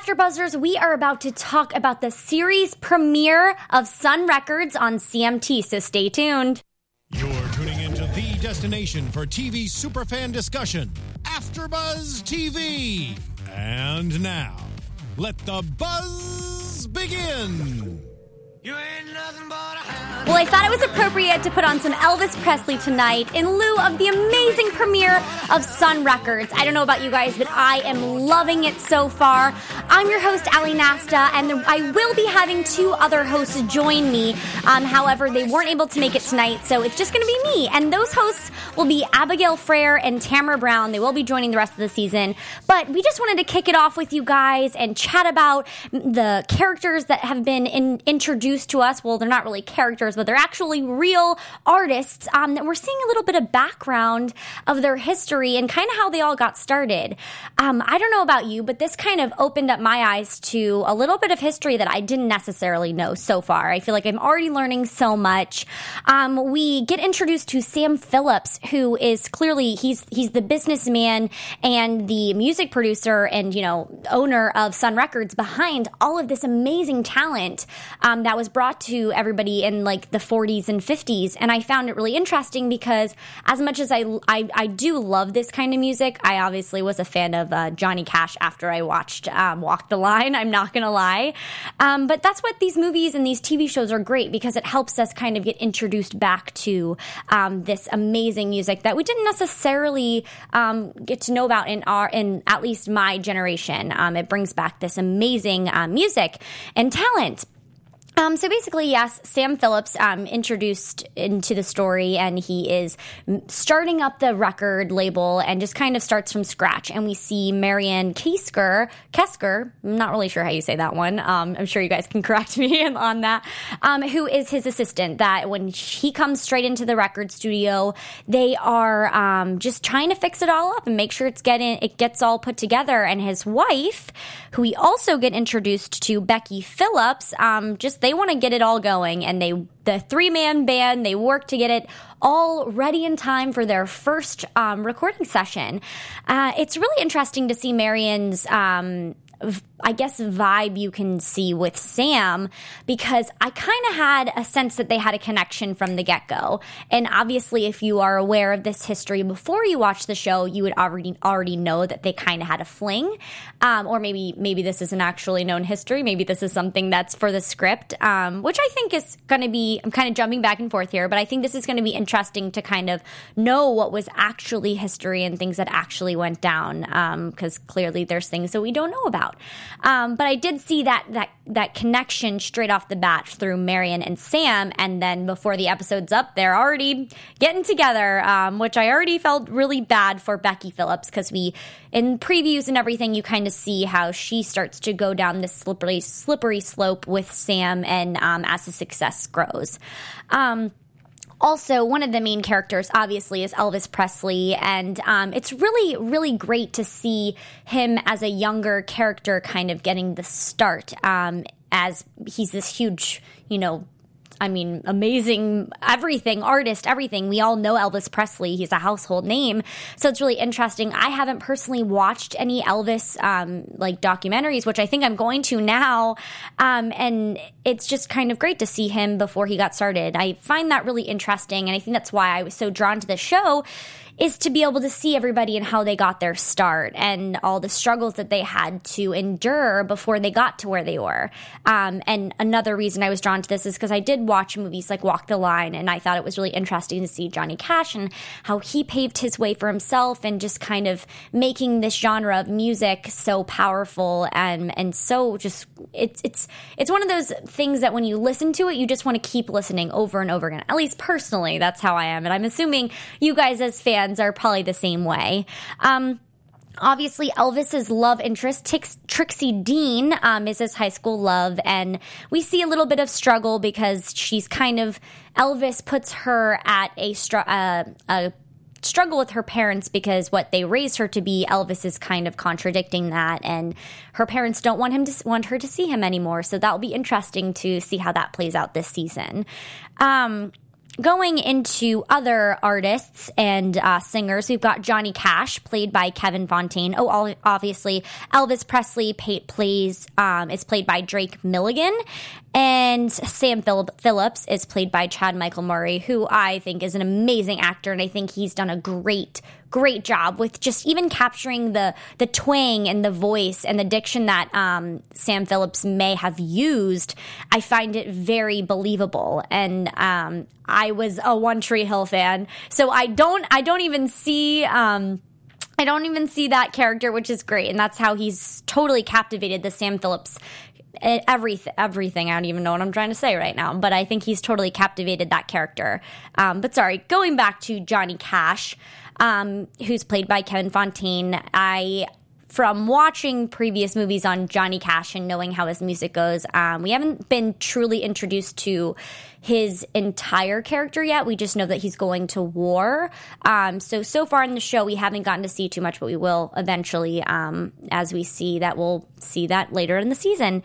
After Buzzers, we are about to talk about the series premiere of Sun Records on CMT, so stay tuned. You're tuning into the destination for TV superfan discussion, AfterBuzz TV. And now, let the buzz begin. Well, I thought it was appropriate to put on some Elvis Presley tonight in lieu of the amazing premiere of Sun Records. I don't know about you guys, but I am loving it so far. I'm your host, Ali Nasta, and I will be having two other hosts join me. Um, however, they weren't able to make it tonight, so it's just going to be me. And those hosts will be Abigail Frere and Tamara Brown. They will be joining the rest of the season. But we just wanted to kick it off with you guys and chat about the characters that have been in, introduced to us. Well, they're not really characters, but they're actually real artists. Um, that we're seeing a little bit of background of their history and kind of how they all got started. Um, I don't know about you, but this kind of opened up my eyes to a little bit of history that I didn't necessarily know so far. I feel like I'm already learning so much. Um, we get introduced to Sam Phillips, who is clearly he's he's the businessman and the music producer and you know owner of Sun Records behind all of this amazing talent um, that was brought to everybody in like the 40s and 50s. And I found it really interesting because as much as I, I, I do love this kind of music, I obviously was a fan of uh, Johnny Cash after I watched um, Walk the Line. I'm not going to lie. Um, but that's what these movies and these TV shows are great because it helps us kind of get introduced back to um, this amazing music that we didn't necessarily um, get to know about in our, in at least my generation. Um, it brings back this amazing uh, music and talent. Um, so basically, yes, Sam Phillips um, introduced into the story, and he is starting up the record label and just kind of starts from scratch. And we see Marianne Kesker, Kesker, I'm not really sure how you say that one. Um, I'm sure you guys can correct me on that. Um, who is his assistant? That when he comes straight into the record studio, they are um, just trying to fix it all up and make sure it's getting it gets all put together. And his wife, who we also get introduced to, Becky Phillips, um, just they want to get it all going and they the three man band they work to get it all ready in time for their first um, recording session. Uh, it's really interesting to see Marion's um, I guess, vibe you can see with Sam because I kind of had a sense that they had a connection from the get go. And obviously, if you are aware of this history before you watch the show, you would already already know that they kind of had a fling. Um, or maybe maybe this isn't actually known history. Maybe this is something that's for the script, um, which I think is going to be. I'm kind of jumping back and forth here, but I think this is going to be interesting to kind of know what was actually history and things that actually went down because um, clearly there's things that we don't know about. Um, but I did see that that that connection straight off the bat through Marion and Sam, and then before the episode's up, they're already getting together, um, which I already felt really bad for Becky Phillips because we in previews and everything, you kind of see how she starts to go down this slippery slippery slope with Sam, and um, as the success grows. Also, one of the main characters, obviously, is Elvis Presley, and um, it's really, really great to see him as a younger character kind of getting the start um, as he's this huge, you know, I mean, amazing everything, artist, everything. We all know Elvis Presley. He's a household name. So it's really interesting. I haven't personally watched any Elvis, um, like documentaries, which I think I'm going to now. Um, and it's just kind of great to see him before he got started. I find that really interesting. And I think that's why I was so drawn to the show is to be able to see everybody and how they got their start and all the struggles that they had to endure before they got to where they were. Um, and another reason I was drawn to this is because I did watch movies like Walk the Line, and I thought it was really interesting to see Johnny Cash and how he paved his way for himself and just kind of making this genre of music so powerful and and so just it's it's it's one of those things that when you listen to it, you just want to keep listening over and over again. At least personally, that's how I am, and I'm assuming you guys as fans friends are probably the same way. Um, obviously Elvis's love interest Tix, Trixie Dean um, is his high school love, and we see a little bit of struggle because she's kind of Elvis puts her at a, uh, a struggle with her parents because what they raised her to be Elvis is kind of contradicting that and her parents don't want him to want her to see him anymore so that will be interesting to see how that plays out this season um, going into other artists and uh, singers, we've got Johnny Cash, played by Kevin Fonteyne. Oh, obviously, Elvis Presley pay, plays um, is played by Drake Milligan, and Sam Phillips is played by Chad Michael Murray, who I think is an amazing actor, and I think he's done a great, great job with just even capturing the the twang and the voice and the diction that um, Sam Phillips may have used. I find it very believable, and um, I was a One Tree Hill fan, so I don't, I don't even see. Um, I don't even see that character, which is great, and that's how he's totally captivated the Sam Phillips everything everything. I don't even know what i'm trying to say right now but i think he's totally captivated that character. Um, but sorry going back to johnny cash um, who's played by kevin fonteyne i from watching previous movies on Johnny Cash and knowing how his music goes, um, we haven't been truly introduced to his entire character yet. We just know that he's going to war. Um, so, so far in the show, we haven't gotten to see too much, but we will eventually um, as we see that. We'll see that later in the season.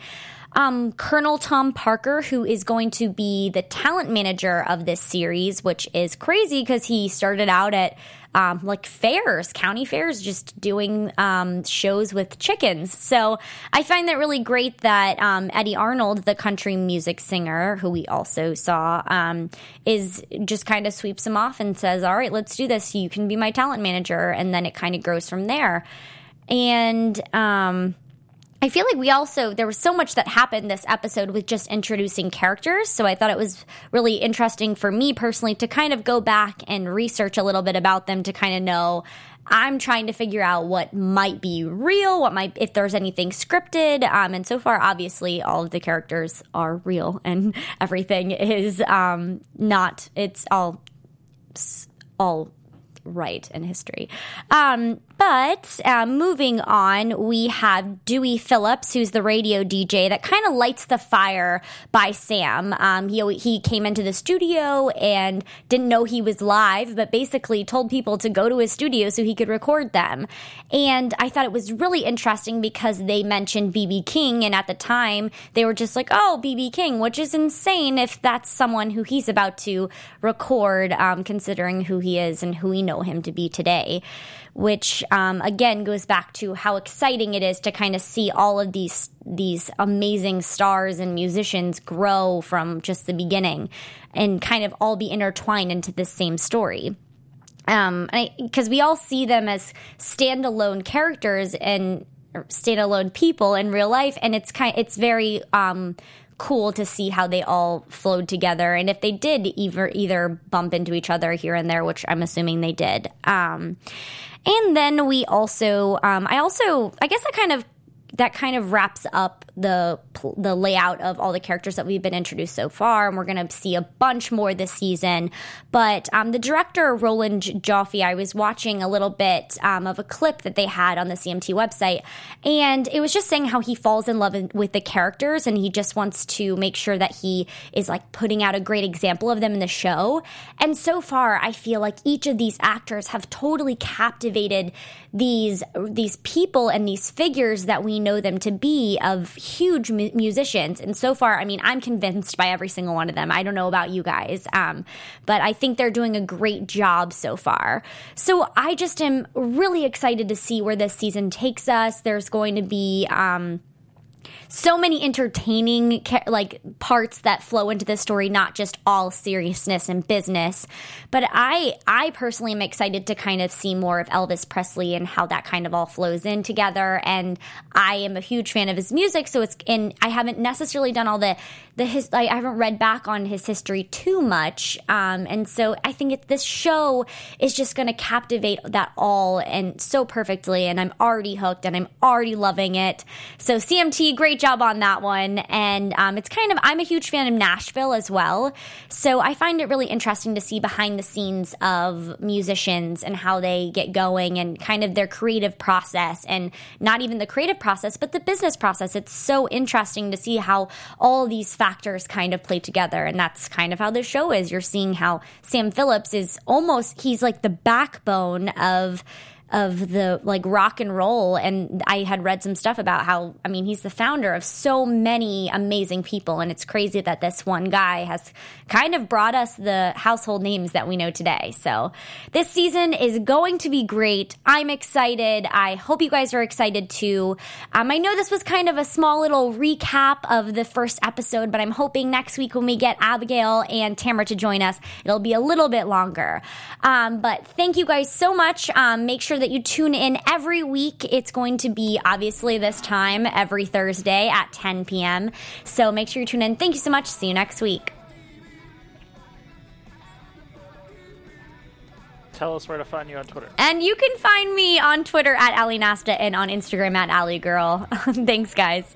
Um, Colonel Tom Parker, who is going to be the talent manager of this series, which is crazy because he started out at um, like fairs, county fairs, just doing um, shows with chickens. So I find that really great that um, Eddy Arnold, the country music singer, who we also saw, um, is just kind of sweeps him off and says, All right, let's do this. You can be my talent manager. And then it kind of grows from there. And, um, I feel like we also there was so much that happened this episode with just introducing characters, so I thought it was really interesting for me personally to kind of go back and research a little bit about them to kind of know I'm trying to figure out what might be real, what might if there's anything scripted. Um, and so far, obviously, all of the characters are real, and everything is um, not. It's all all right in history. Um, but uh, moving on, we have Dewey Phillips, who's the radio DJ that kind of lights the fire by Sam. Um, he he came into the studio and didn't know he was live, but basically told people to go to his studio so he could record them. And I thought it was really interesting because they mentioned BB King, and at the time they were just like, "Oh, BB King," which is insane if that's someone who he's about to record, um, considering who he is and who we know him to be today which um, again goes back to how exciting it is to kind of see all of these these amazing stars and musicians grow from just the beginning and kind of all be intertwined into this same story. Um, because we all see them as standalone characters and standalone people in real life, and it's kind it's very um, cool to see how they all flowed together. And if they did either either bump into each other here and there which i'm assuming they did. Um, and then we also, um, I also, I guess I kind of that kind of wraps up the the layout of all the characters that we've been introduced so far, and we're going to see a bunch more this season. But um, the director Roland Joffe, I was watching a little bit um, of a clip that they had on the CMT website, and it was just saying how he falls in love with the characters, and he just wants to make sure that he is like putting out a great example of them in the show. And so far, I feel like each of these actors have totally captivated these these people and these figures that we know them to be of huge mu- musicians. And so far, I mean, I'm convinced by every single one of them. I don't know about you guys, um, but I think they're doing a great job so far. So I just am really excited to see where this season takes us. There's going to be. Um, so many entertaining like parts that flow into the story not just all seriousness and business. But i i personally am excited to kind of see more of elvis presley and how that kind of all flows in together. And i am a huge fan of his music so it's and i haven't necessarily done all the the his i haven't read back on his history too much. Um, and so i think it, this show is just going to captivate that all and so perfectly and i'm already hooked and i'm already loving it. So cmt great job on that one. And um, it's kind of, I'm a huge fan of Nashville as well. So I find it really interesting to see behind the scenes of musicians and how they get going and kind of their creative process and not even the creative process, but the business process. It's so interesting to see how all these factors kind of play together. And that's kind of how the show is. You're seeing how Sam Phillips is almost, he's like the backbone of of the like rock and roll. And I had read some stuff about how, I mean, he's the founder of so many amazing people. And it's crazy that this one guy has kind of brought us the household names that we know today. So this season is going to be great. I'm excited. I hope you guys are excited too. Um, I know this was kind of a small little recap of the first episode, but I'm hoping next week when we get Abigail and Tamara to join us, it'll be a little bit longer. Um, but thank you guys so much. Um, make sure that you tune in every week. It's going to be obviously this time every Thursday at 10 p.m. So make sure you tune in. Thank you so much. See you next week. Tell us where to find you on Twitter. And you can find me on Twitter at Ali Nasta and on Instagram at Ali Girl. Thanks, guys.